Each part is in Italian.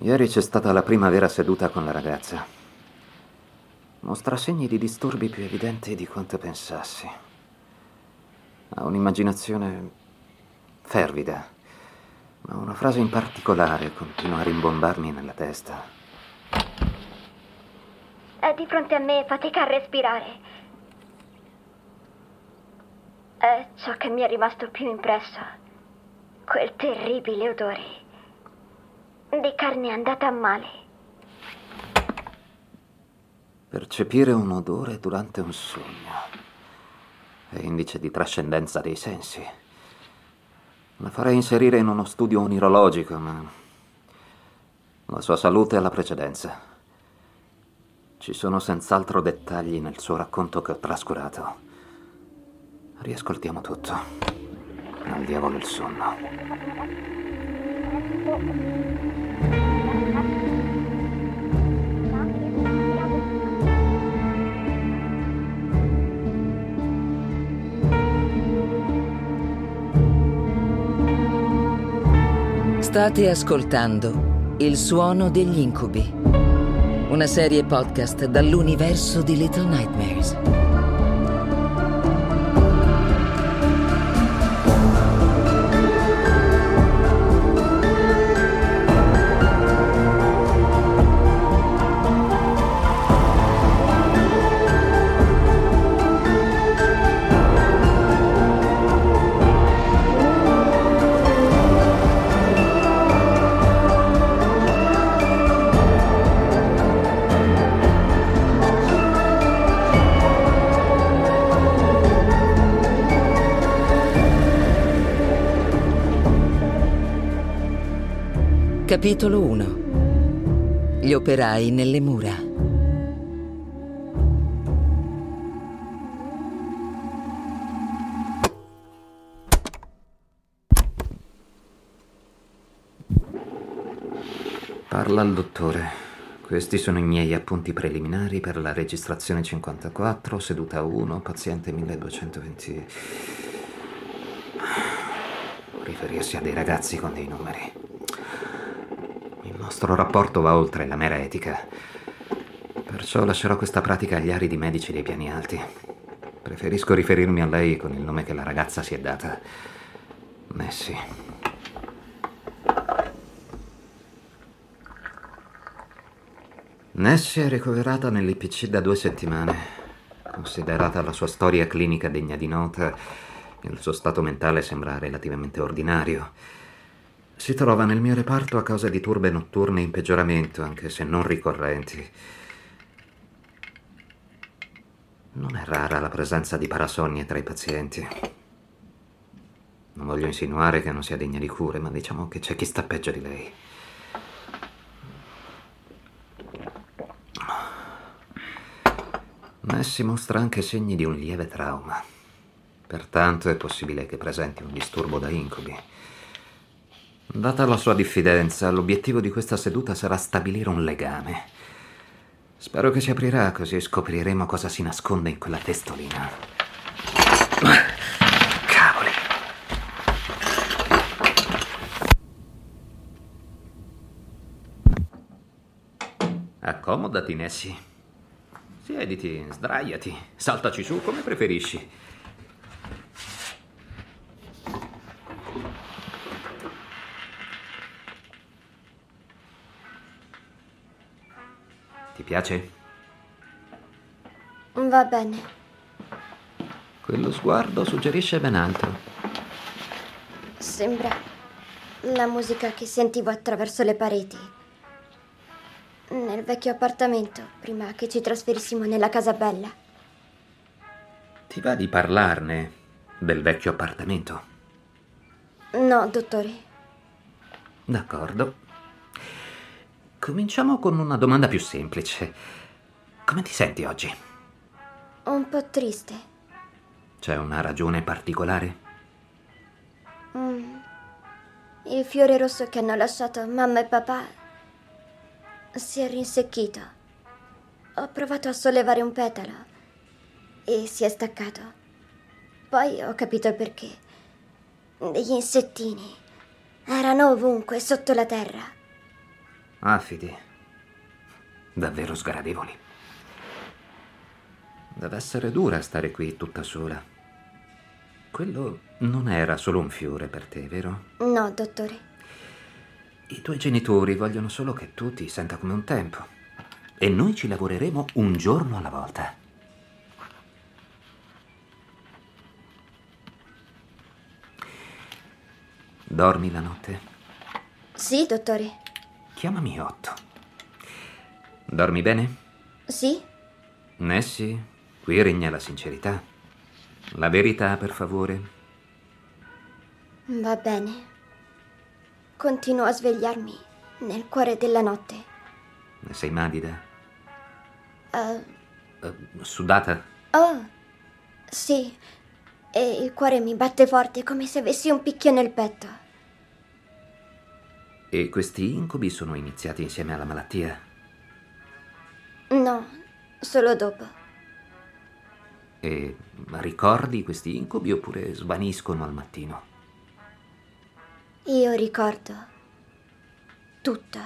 Ieri c'è stata la prima vera seduta con la ragazza. Mostra segni di disturbi più evidenti di quanto pensassi. Ha un'immaginazione fervida, ma una frase in particolare continua a rimbombarmi nella testa. È di fronte a me fatica a respirare. È ciò che mi è rimasto più impresso. Quel terribile odore di carne andata a male. Percepire un odore durante un sogno è indice di trascendenza dei sensi. La farei inserire in uno studio onirologico, ma la sua salute è la precedenza. Ci sono senz'altro dettagli nel suo racconto che ho trascurato. Riascoltiamo tutto. Al diavolo il sonno. State ascoltando Il suono degli incubi, una serie podcast dall'universo di Little Nightmares. Capitolo 1 Gli operai nelle mura. Parla al dottore. Questi sono i miei appunti preliminari per la registrazione 54, seduta 1, paziente 1220. Riferirsi a dei ragazzi con dei numeri. Nostro rapporto va oltre la mera etica. Perciò lascerò questa pratica agli aridi medici dei piani alti. Preferisco riferirmi a lei con il nome che la ragazza si è data. Messi. Nessie è ricoverata nell'IPC da due settimane. Considerata la sua storia clinica degna di nota, il suo stato mentale sembra relativamente ordinario. Si trova nel mio reparto a causa di turbe notturne in peggioramento, anche se non ricorrenti. Non è rara la presenza di parasonnie tra i pazienti. Non voglio insinuare che non sia degna di cure, ma diciamo che c'è chi sta peggio di lei. Messi mostra anche segni di un lieve trauma. Pertanto è possibile che presenti un disturbo da incubi. Data la sua diffidenza, l'obiettivo di questa seduta sarà stabilire un legame. Spero che si aprirà così scopriremo cosa si nasconde in quella testolina. Cavoli. Accomodati, Nessie. Siediti, sdraiati, saltaci su come preferisci. Piace? Va bene. Quello sguardo suggerisce ben altro. Sembra la musica che sentivo attraverso le pareti. Nel vecchio appartamento, prima che ci trasferissimo nella casa bella. Ti va di parlarne del vecchio appartamento? No, dottore. D'accordo. Cominciamo con una domanda più semplice. Come ti senti oggi? Un po' triste. C'è una ragione particolare? Mm. Il fiore rosso che hanno lasciato mamma e papà si è rinsecchito. Ho provato a sollevare un petalo e si è staccato. Poi ho capito il perché. Degli insettini Erano ovunque, sotto la terra. Affidi. Davvero sgradevoli. Deve essere dura stare qui tutta sola. Quello non era solo un fiore per te, vero? No, dottore. I tuoi genitori vogliono solo che tu ti senta come un tempo. E noi ci lavoreremo un giorno alla volta. Dormi la notte? Sì, dottore. Chiamami Otto. Dormi bene? Sì? Nessie, qui regna la sincerità. La verità, per favore. Va bene. Continuo a svegliarmi nel cuore della notte. Sei madida? Uh, Eh, sudata? oh, sì. E il cuore mi batte forte come se avessi un picchio nel petto. E questi incubi sono iniziati insieme alla malattia? No, solo dopo. E ricordi questi incubi oppure svaniscono al mattino? Io ricordo tutto.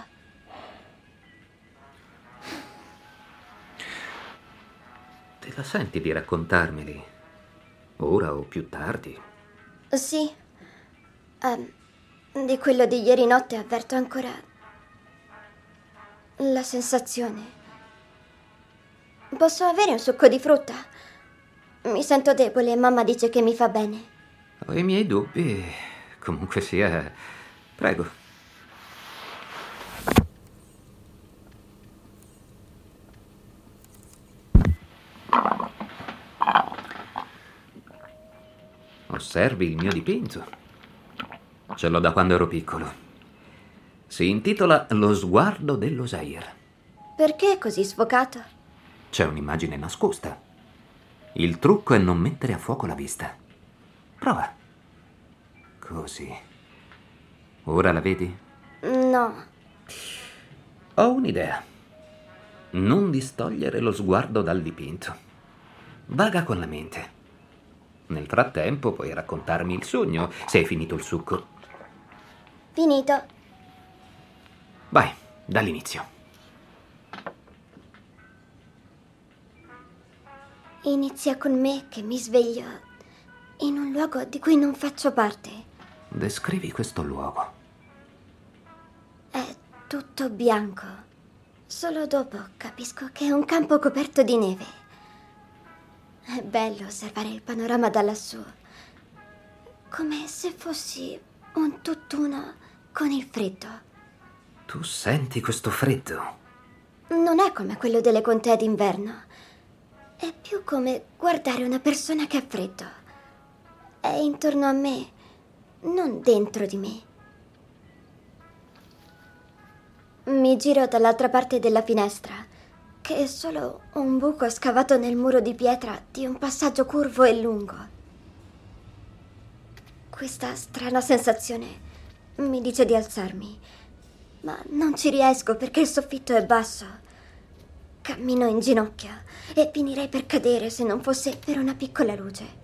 Te la senti di raccontarmeli? Ora o più tardi? Sì. Ehm, di quello di ieri notte avverto ancora la sensazione. Posso avere un succo di frutta? Mi sento debole e mamma dice che mi fa bene. Ho i miei dubbi. Comunque sia, prego. Osservi il mio dipinto. Ce l'ho da quando ero piccolo. Si intitola Lo sguardo dell'Osair. Perché è così sfocato? C'è un'immagine nascosta. Il trucco è non mettere a fuoco la vista. Prova. Così. Ora la vedi? No. Ho un'idea. Non distogliere lo sguardo dal dipinto. Vaga con la mente. Nel frattempo puoi raccontarmi il sogno se hai finito il succo. Finito. Vai, dall'inizio. Inizia con me che mi sveglio in un luogo di cui non faccio parte. Descrivi questo luogo. È tutto bianco. Solo dopo capisco che è un campo coperto di neve. È bello osservare il panorama da lassù. Come se fossi un tutt'uno con il freddo. Tu senti questo freddo? Non è come quello delle contee d'inverno. È più come guardare una persona che ha freddo. È intorno a me, non dentro di me. Mi giro dall'altra parte della finestra, che è solo un buco scavato nel muro di pietra di un passaggio curvo e lungo. Questa strana sensazione mi dice di alzarmi, ma non ci riesco perché il soffitto è basso. Cammino in ginocchio e finirei per cadere se non fosse per una piccola luce.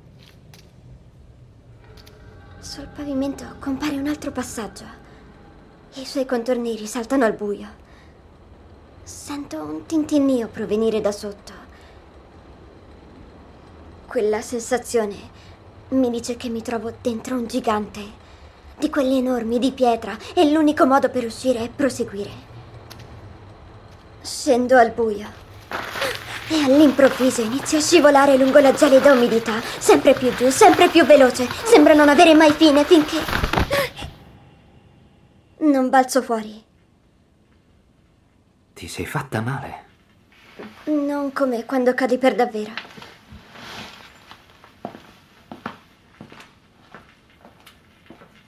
Sul pavimento compare un altro passaggio. I suoi contorni risaltano al buio. Sento un tintinnio provenire da sotto. Quella sensazione mi dice che mi trovo dentro un gigante, di quelli enormi di pietra, e l'unico modo per uscire è proseguire. Scendo al buio e all'improvviso inizio a scivolare lungo la gelida umidità, sempre più giù, sempre più veloce. Sembra non avere mai fine finché... Non balzo fuori. Ti sei fatta male? Non come quando cadi per davvero.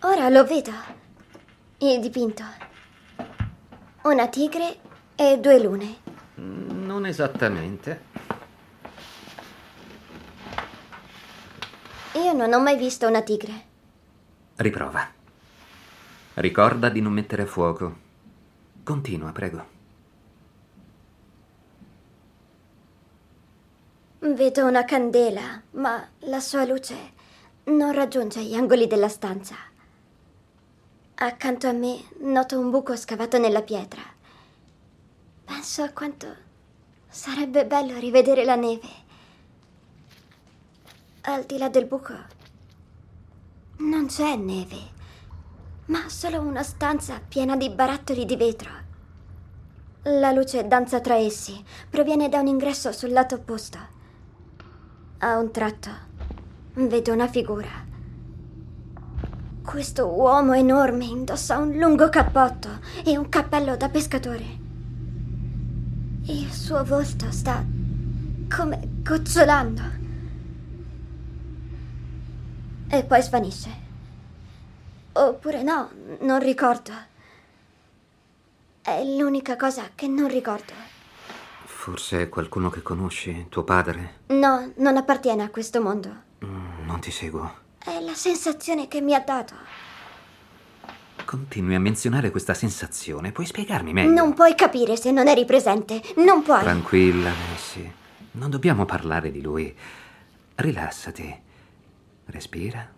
Ora lo vedo. Il dipinto. Una tigre e due lune. Non esattamente. Io non ho mai visto una tigre. Riprova. Ricorda di non mettere a fuoco. Continua, prego. Vedo una candela, ma la sua luce non raggiunge gli angoli della stanza. Accanto a me noto un buco scavato nella pietra. Penso a quanto sarebbe bello rivedere la neve. Al di là del buco non c'è neve, ma solo una stanza piena di barattoli di vetro. La luce danza tra essi, proviene da un ingresso sul lato opposto. A un tratto vedo una figura. Questo uomo enorme indossa un lungo cappotto e un cappello da pescatore. Il suo volto sta come gocciolando. E poi svanisce. Oppure no, non ricordo. È l'unica cosa che non ricordo. Forse è qualcuno che conosci, tuo padre? No, non appartiene a questo mondo. Mm, non ti seguo. È la sensazione che mi ha dato. Continui a menzionare questa sensazione. Puoi spiegarmi meglio? Non puoi capire se non eri presente. Non puoi. Tranquilla, Messi. Non dobbiamo parlare di lui. Rilassati. Respira.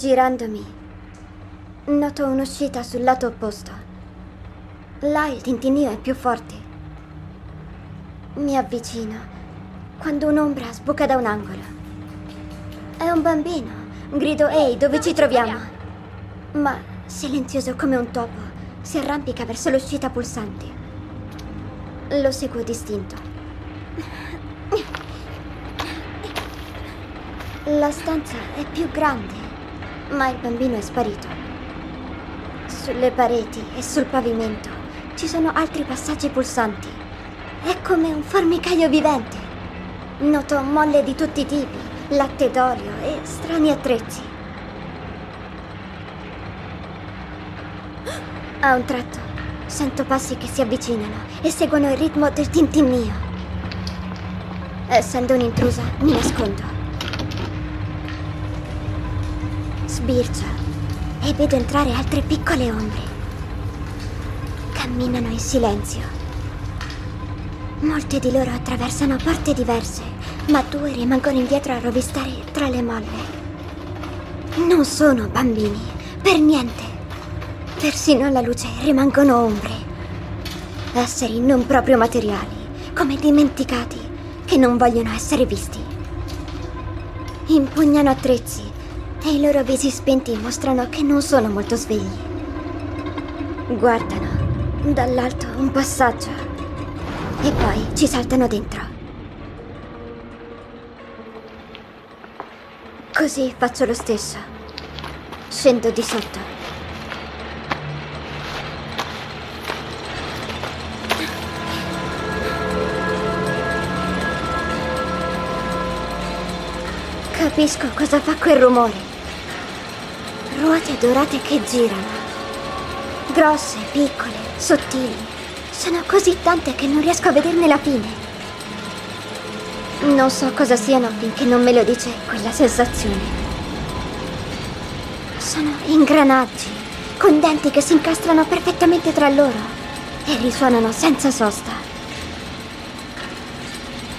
Girandomi, noto un'uscita sul lato opposto. Là il tintinnio è più forte. Mi avvicino quando un'ombra sbuca da un angolo. È un bambino. Grido ehi, dove ci troviamo? Ma silenzioso come un topo, si arrampica verso l'uscita pulsante. Lo seguo distinto. La stanza è più grande ma il bambino è sparito. Sulle pareti e sul pavimento ci sono altri passaggi pulsanti. È come un formicaio vivente. Noto molle di tutti i tipi, latte d'olio e strani attrezzi. A un tratto sento passi che si avvicinano e seguono il ritmo del tintinnio. Essendo un'intrusa, mi nascondo. Sbircia e vedo entrare altre piccole ombre. Camminano in silenzio. Molte di loro attraversano porte diverse, ma due rimangono indietro a rovistare tra le molle. Non sono bambini, per niente. Persino alla luce rimangono ombre. Esseri non proprio materiali, come dimenticati, che non vogliono essere visti. Impugnano attrezzi e i loro visi spenti mostrano che non sono molto svegli. Guardano dall'alto un passaggio e poi ci saltano dentro. Così faccio lo stesso. Scendo di sotto. Capisco cosa fa quel rumore. Ruote dorate che girano. Grosse, piccole, sottili. Sono così tante che non riesco a vederne la fine. Non so cosa siano finché non me lo dice quella sensazione. Sono ingranaggi, con denti che si incastrano perfettamente tra loro e risuonano senza sosta.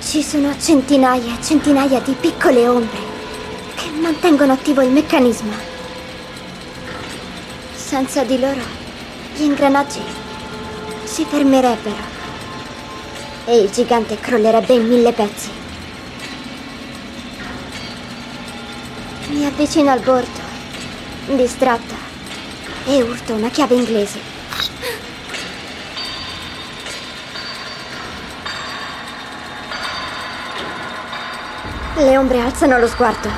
Ci sono centinaia e centinaia di piccole ombre che mantengono attivo il meccanismo. Senza di loro, gli ingranaggi si fermerebbero e il gigante crollerebbe in mille pezzi. Mi avvicino al bordo, distratta, e urto una chiave inglese. Le ombre alzano lo sguardo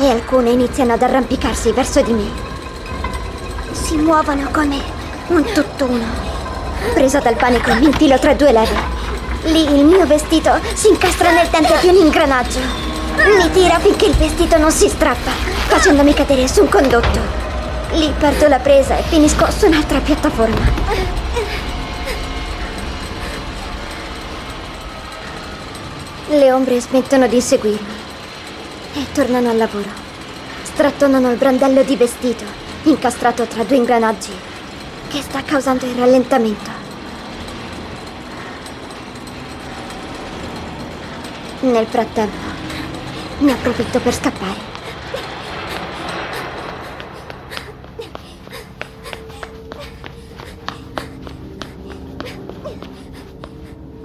e alcune iniziano ad arrampicarsi verso di me si muovono come un tutt'uno. Presa dal panico, mi infilo tra due leve. Lì il mio vestito si incastra nel dente di un ingranaggio. Mi tira finché il vestito non si strappa, facendomi cadere su un condotto. Lì perdo la presa e finisco su un'altra piattaforma. Le ombre smettono di inseguirmi e tornano al lavoro. Strattonano il brandello di vestito, incastrato tra due ingranaggi, che sta causando il rallentamento. Nel frattempo, ne approfitto per scappare.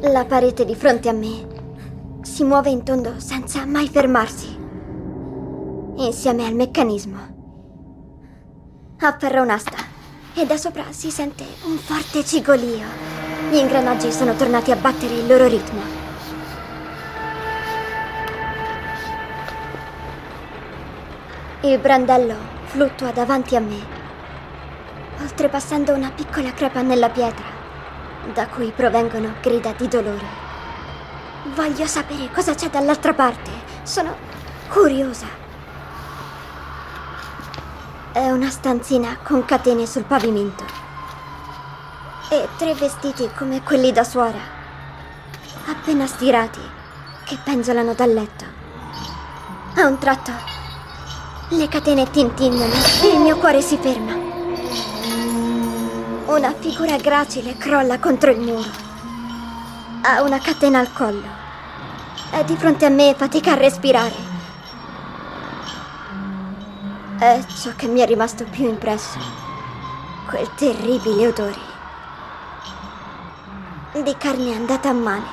La parete di fronte a me si muove in tondo senza mai fermarsi. Insieme al meccanismo. Afferra un'asta e da sopra si sente un forte cigolio. Gli ingranaggi sono tornati a battere il loro ritmo. Il brandello fluttua davanti a me, oltrepassando una piccola crepa nella pietra da cui provengono grida di dolore. Voglio sapere cosa c'è dall'altra parte. Sono curiosa. È una stanzina con catene sul pavimento. E tre vestiti come quelli da suora, appena stirati, che penzolano dal letto. A un tratto, le catene tintinnano e il mio cuore si ferma. Una figura gracile crolla contro il muro. Ha una catena al collo. È di fronte a me e fatica a respirare. È ciò che mi è rimasto più impresso. Quel terribile odore. Di carne andata a male.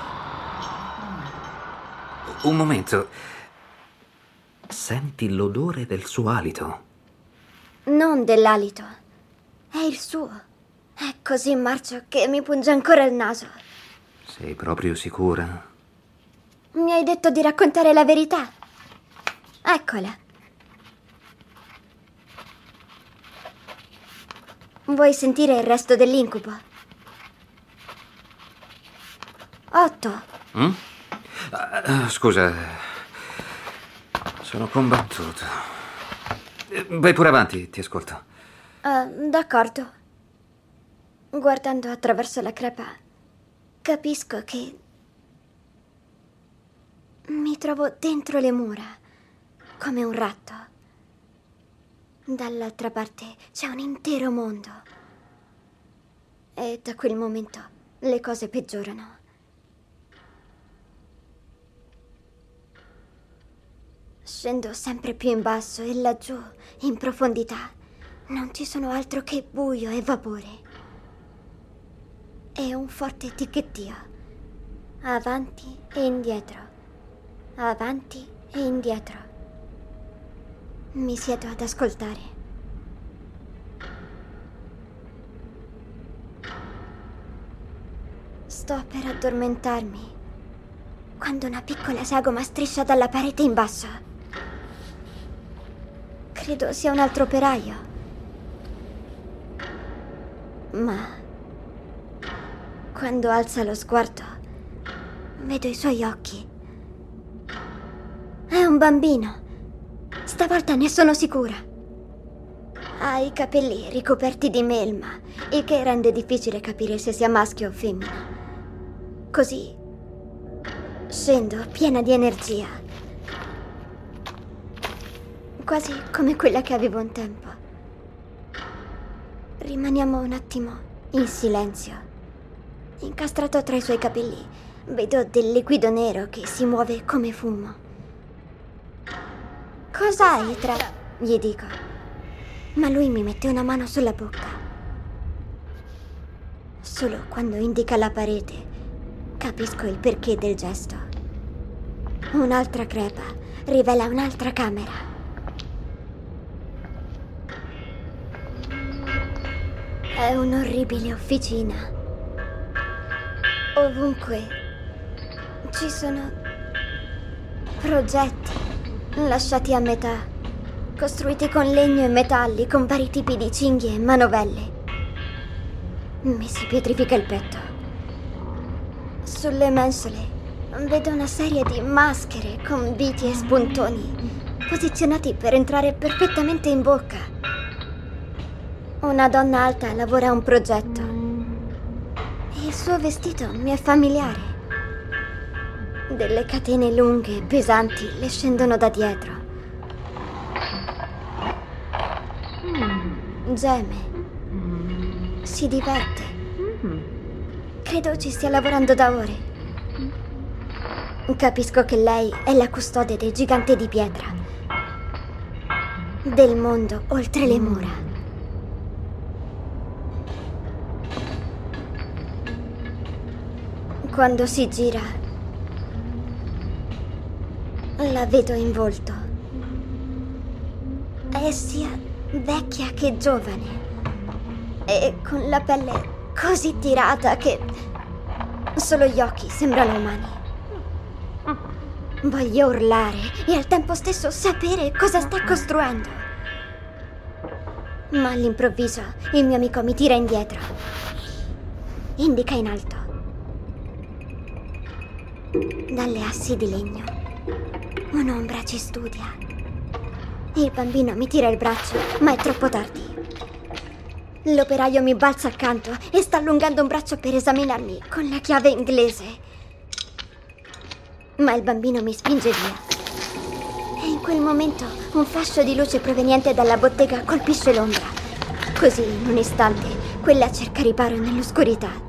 Un momento. Senti l'odore del suo alito? Non dell'alito. È il suo. È così marcio che mi punge ancora il naso. Sei proprio sicura? Mi hai detto di raccontare la verità. Eccola. Vuoi sentire il resto dell'incubo? Otto. Mm? Uh, scusa. Sono combattuto. Vai pure avanti, ti ascolto. Uh, d'accordo. Guardando attraverso la crepa, capisco che mi trovo dentro le mura, come un ratto. Dall'altra parte c'è un intero mondo. E da quel momento le cose peggiorano. Scendo sempre più in basso e laggiù, in profondità, non ci sono altro che buio e vapore e un forte ticchettio. Avanti e indietro. Avanti e indietro. Mi siedo ad ascoltare. Sto per addormentarmi quando una piccola sagoma striscia dalla parete in basso. Credo sia un altro operaio. Ma quando alza lo sguardo, vedo i suoi occhi. È un bambino. Stavolta ne sono sicura. Ha i capelli ricoperti di melma, il che rende difficile capire se sia maschio o femmina. Così scendo piena di energia. Quasi come quella che avevo un tempo. Rimaniamo un attimo in silenzio. Incastrato tra i suoi capelli, vedo del liquido nero che si muove come fumo. Cos'hai tra... gli dico. Ma lui mi mette una mano sulla bocca. Solo quando indica la parete capisco il perché del gesto. Un'altra crepa rivela un'altra camera. È un'orribile officina. Ovunque ci sono progetti lasciati a metà, costruiti con legno e metalli, con vari tipi di cinghie e manovelle. Mi si pietrifica il petto. Sulle mensole vedo una serie di maschere con viti e spuntoni posizionati per entrare perfettamente in bocca. Una donna alta lavora a un progetto il suo vestito mi è familiare. Delle catene lunghe, pesanti, le scendono da dietro. Geme. Si diverte. Credo ci stia lavorando da ore. Capisco che lei è la custode del gigante di pietra. Del mondo oltre le mura. Quando si gira, la vedo in volto. È sia vecchia che giovane. E con la pelle così tirata che solo gli occhi sembrano umani. Voglio urlare e al tempo stesso sapere cosa sta costruendo. Ma all'improvviso il mio amico mi tira indietro. Indica in alto. Dalle assi di legno. Un'ombra ci studia. Il bambino mi tira il braccio, ma è troppo tardi. L'operaio mi balza accanto e sta allungando un braccio per esaminarmi con la chiave inglese. Ma il bambino mi spinge via. E in quel momento un fascio di luce proveniente dalla bottega colpisce l'ombra. Così, in un istante, quella cerca riparo nell'oscurità.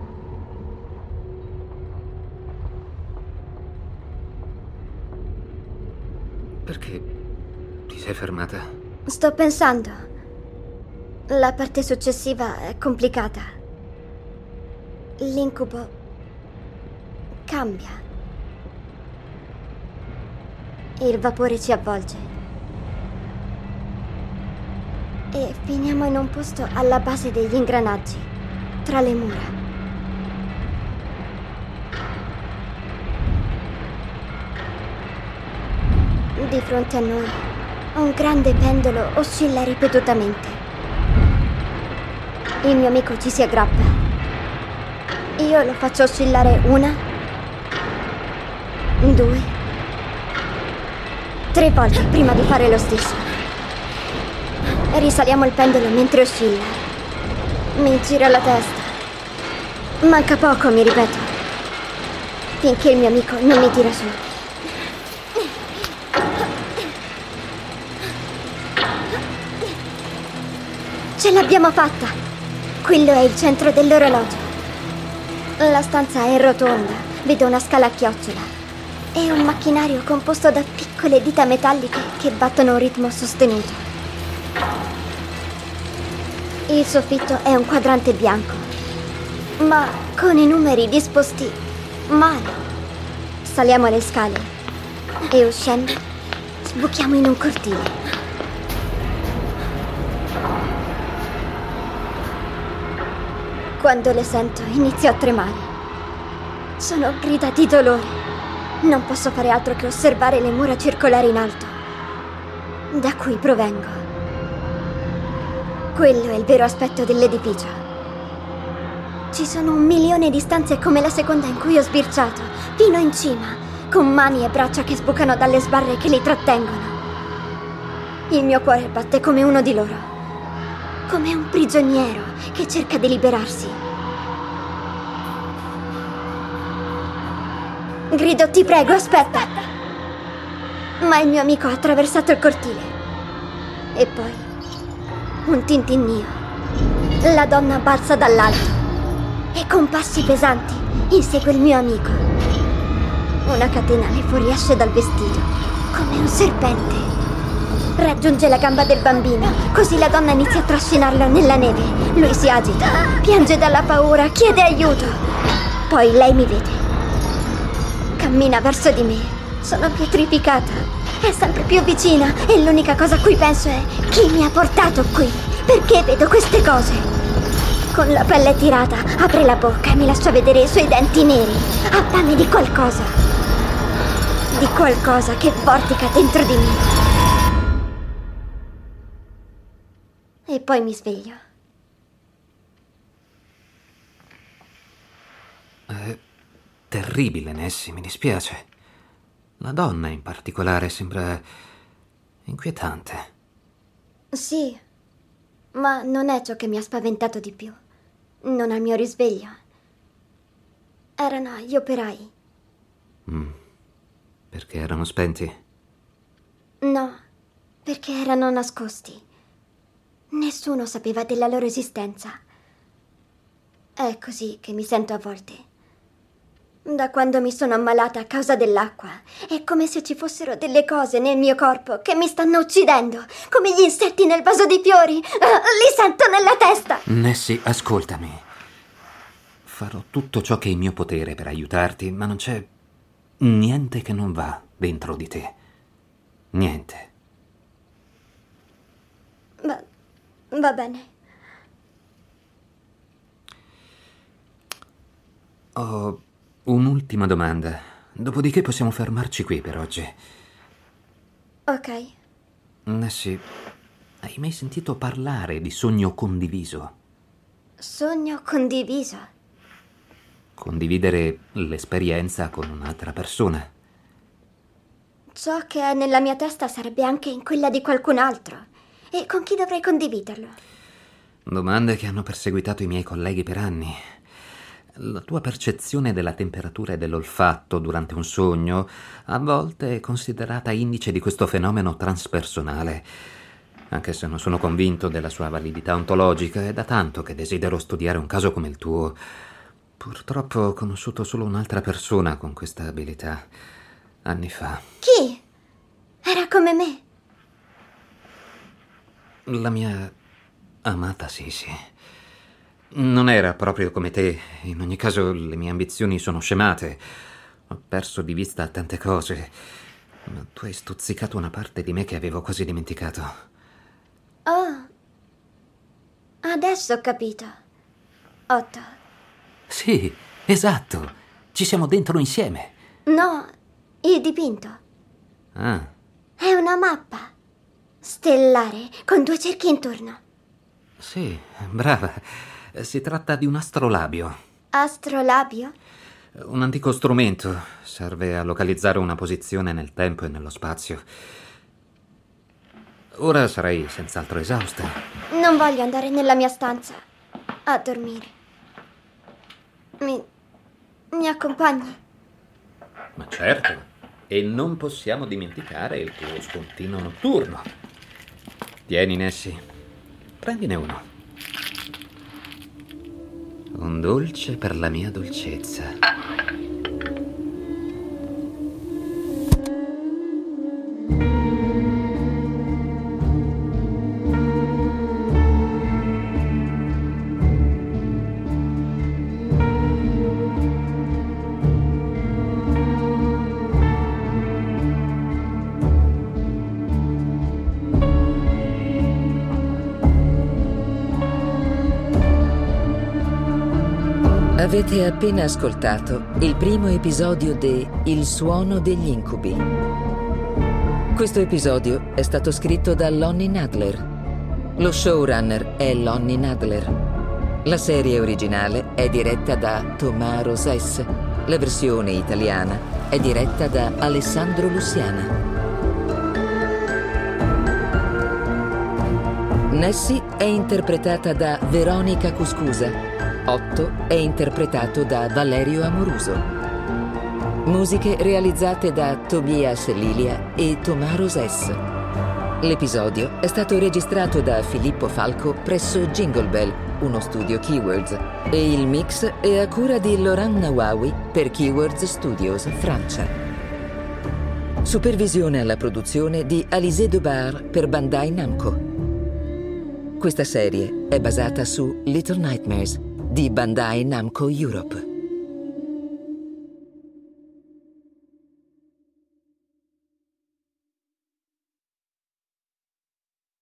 Perché ti sei fermata? Sto pensando. La parte successiva è complicata. L'incubo cambia. Il vapore ci avvolge. E finiamo in un posto alla base degli ingranaggi, tra le mura. Di fronte a noi, un grande pendolo oscilla ripetutamente. Il mio amico ci si aggrappa. Io lo faccio oscillare una, due, tre volte prima di fare lo stesso. Risaliamo il pendolo mentre oscilla. Mi gira la testa. Manca poco, mi ripeto. Finché il mio amico non mi tira su. Ce l'abbiamo fatta! Quello è il centro dell'orologio. La stanza è rotonda, vedo una scala a chiocciola e un macchinario composto da piccole dita metalliche che battono un ritmo sostenuto. Il soffitto è un quadrante bianco, ma con i numeri disposti male. Saliamo le scale e uscendo sbuchiamo in un cortile. Quando le sento inizio a tremare. Sono grida di dolore. Non posso fare altro che osservare le mura circolari in alto, da cui provengo. Quello è il vero aspetto dell'edificio. Ci sono un milione di stanze come la seconda in cui ho sbirciato, fino in cima, con mani e braccia che sbucano dalle sbarre che li trattengono. Il mio cuore batte come uno di loro, come un prigioniero che cerca di liberarsi. Grido, ti prego, aspetta. Ma il mio amico ha attraversato il cortile. E poi un tintinnio. La donna balza dall'alto e con passi pesanti insegue il mio amico. Una catena le fuoriesce dal vestito, come un serpente. Raggiunge la gamba del bambino, così la donna inizia a trascinarlo nella neve. Lui si agita, piange dalla paura, chiede aiuto. Poi lei mi vede. Cammina verso di me. Sono pietrificata. È sempre più vicina e l'unica cosa a cui penso è chi mi ha portato qui? Perché vedo queste cose? Con la pelle tirata, apre la bocca e mi lascia vedere i suoi denti neri. Ha fame di qualcosa. Di qualcosa che vortica dentro di me. Poi mi sveglio. È terribile, Nessie, mi dispiace. La donna in particolare sembra inquietante. Sì, ma non è ciò che mi ha spaventato di più. Non al mio risveglio. Erano gli operai. Mm. Perché erano spenti? No, perché erano nascosti. Nessuno sapeva della loro esistenza. È così che mi sento a volte. Da quando mi sono ammalata a causa dell'acqua, è come se ci fossero delle cose nel mio corpo che mi stanno uccidendo, come gli insetti nel vaso di fiori. Ah, li sento nella testa. Nessie, ascoltami. Farò tutto ciò che è in mio potere per aiutarti, ma non c'è niente che non va dentro di te. Niente. Va, va bene. Ho un'ultima domanda. Dopodiché possiamo fermarci qui per oggi. Ok. Nessie, hai mai sentito parlare di sogno condiviso? Sogno condiviso. Condividere l'esperienza con un'altra persona. Ciò che è nella mia testa sarebbe anche in quella di qualcun altro. E con chi dovrei condividerlo? Domande che hanno perseguitato i miei colleghi per anni. La tua percezione della temperatura e dell'olfatto durante un sogno a volte è considerata indice di questo fenomeno transpersonale. Anche se non sono convinto della sua validità ontologica, è da tanto che desidero studiare un caso come il tuo. Purtroppo ho conosciuto solo un'altra persona con questa abilità, anni fa. Chi? Era come me. La mia amata Sisi. Non era proprio come te. In ogni caso, le mie ambizioni sono scemate. Ho perso di vista tante cose. Ma tu hai stuzzicato una parte di me che avevo quasi dimenticato. Oh. Adesso ho capito. Otto. Sì, esatto. Ci siamo dentro insieme. No, il dipinto. Ah, È una mappa. Stellare, con due cerchi intorno. sì, brava. Si tratta di un astrolabio. Astrolabio? Un antico strumento. Serve a localizzare una posizione nel tempo e nello spazio. Ora sarai senz'altro esausta. Non voglio andare nella mia stanza a dormire. Mi. mi accompagni? Ma certo. E non possiamo dimenticare il tuo spuntino notturno. Tieni, Nessie. Prendine uno. Un dolce per la mia dolcezza. Avete appena ascoltato il primo episodio di Il suono degli incubi. Questo episodio è stato scritto da Lonnie Nadler. Lo showrunner è Lonnie Nadler. La serie originale è diretta da Tomaro Sess. La versione italiana è diretta da Alessandro Luciana. Nessie è interpretata da Veronica Cuscusa. Otto è interpretato da Valerio Amoruso. Musiche realizzate da Tobias Lilia e Tomaro Sess. L'episodio è stato registrato da Filippo Falco presso Jingle Bell, uno studio Keywords, e il mix è a cura di Laurent Nawawi per Keywords Studios, Francia. Supervisione alla produzione di Alizé Debar per Bandai Namco. Questa serie è basata su Little Nightmares di Bandai Namco Europe.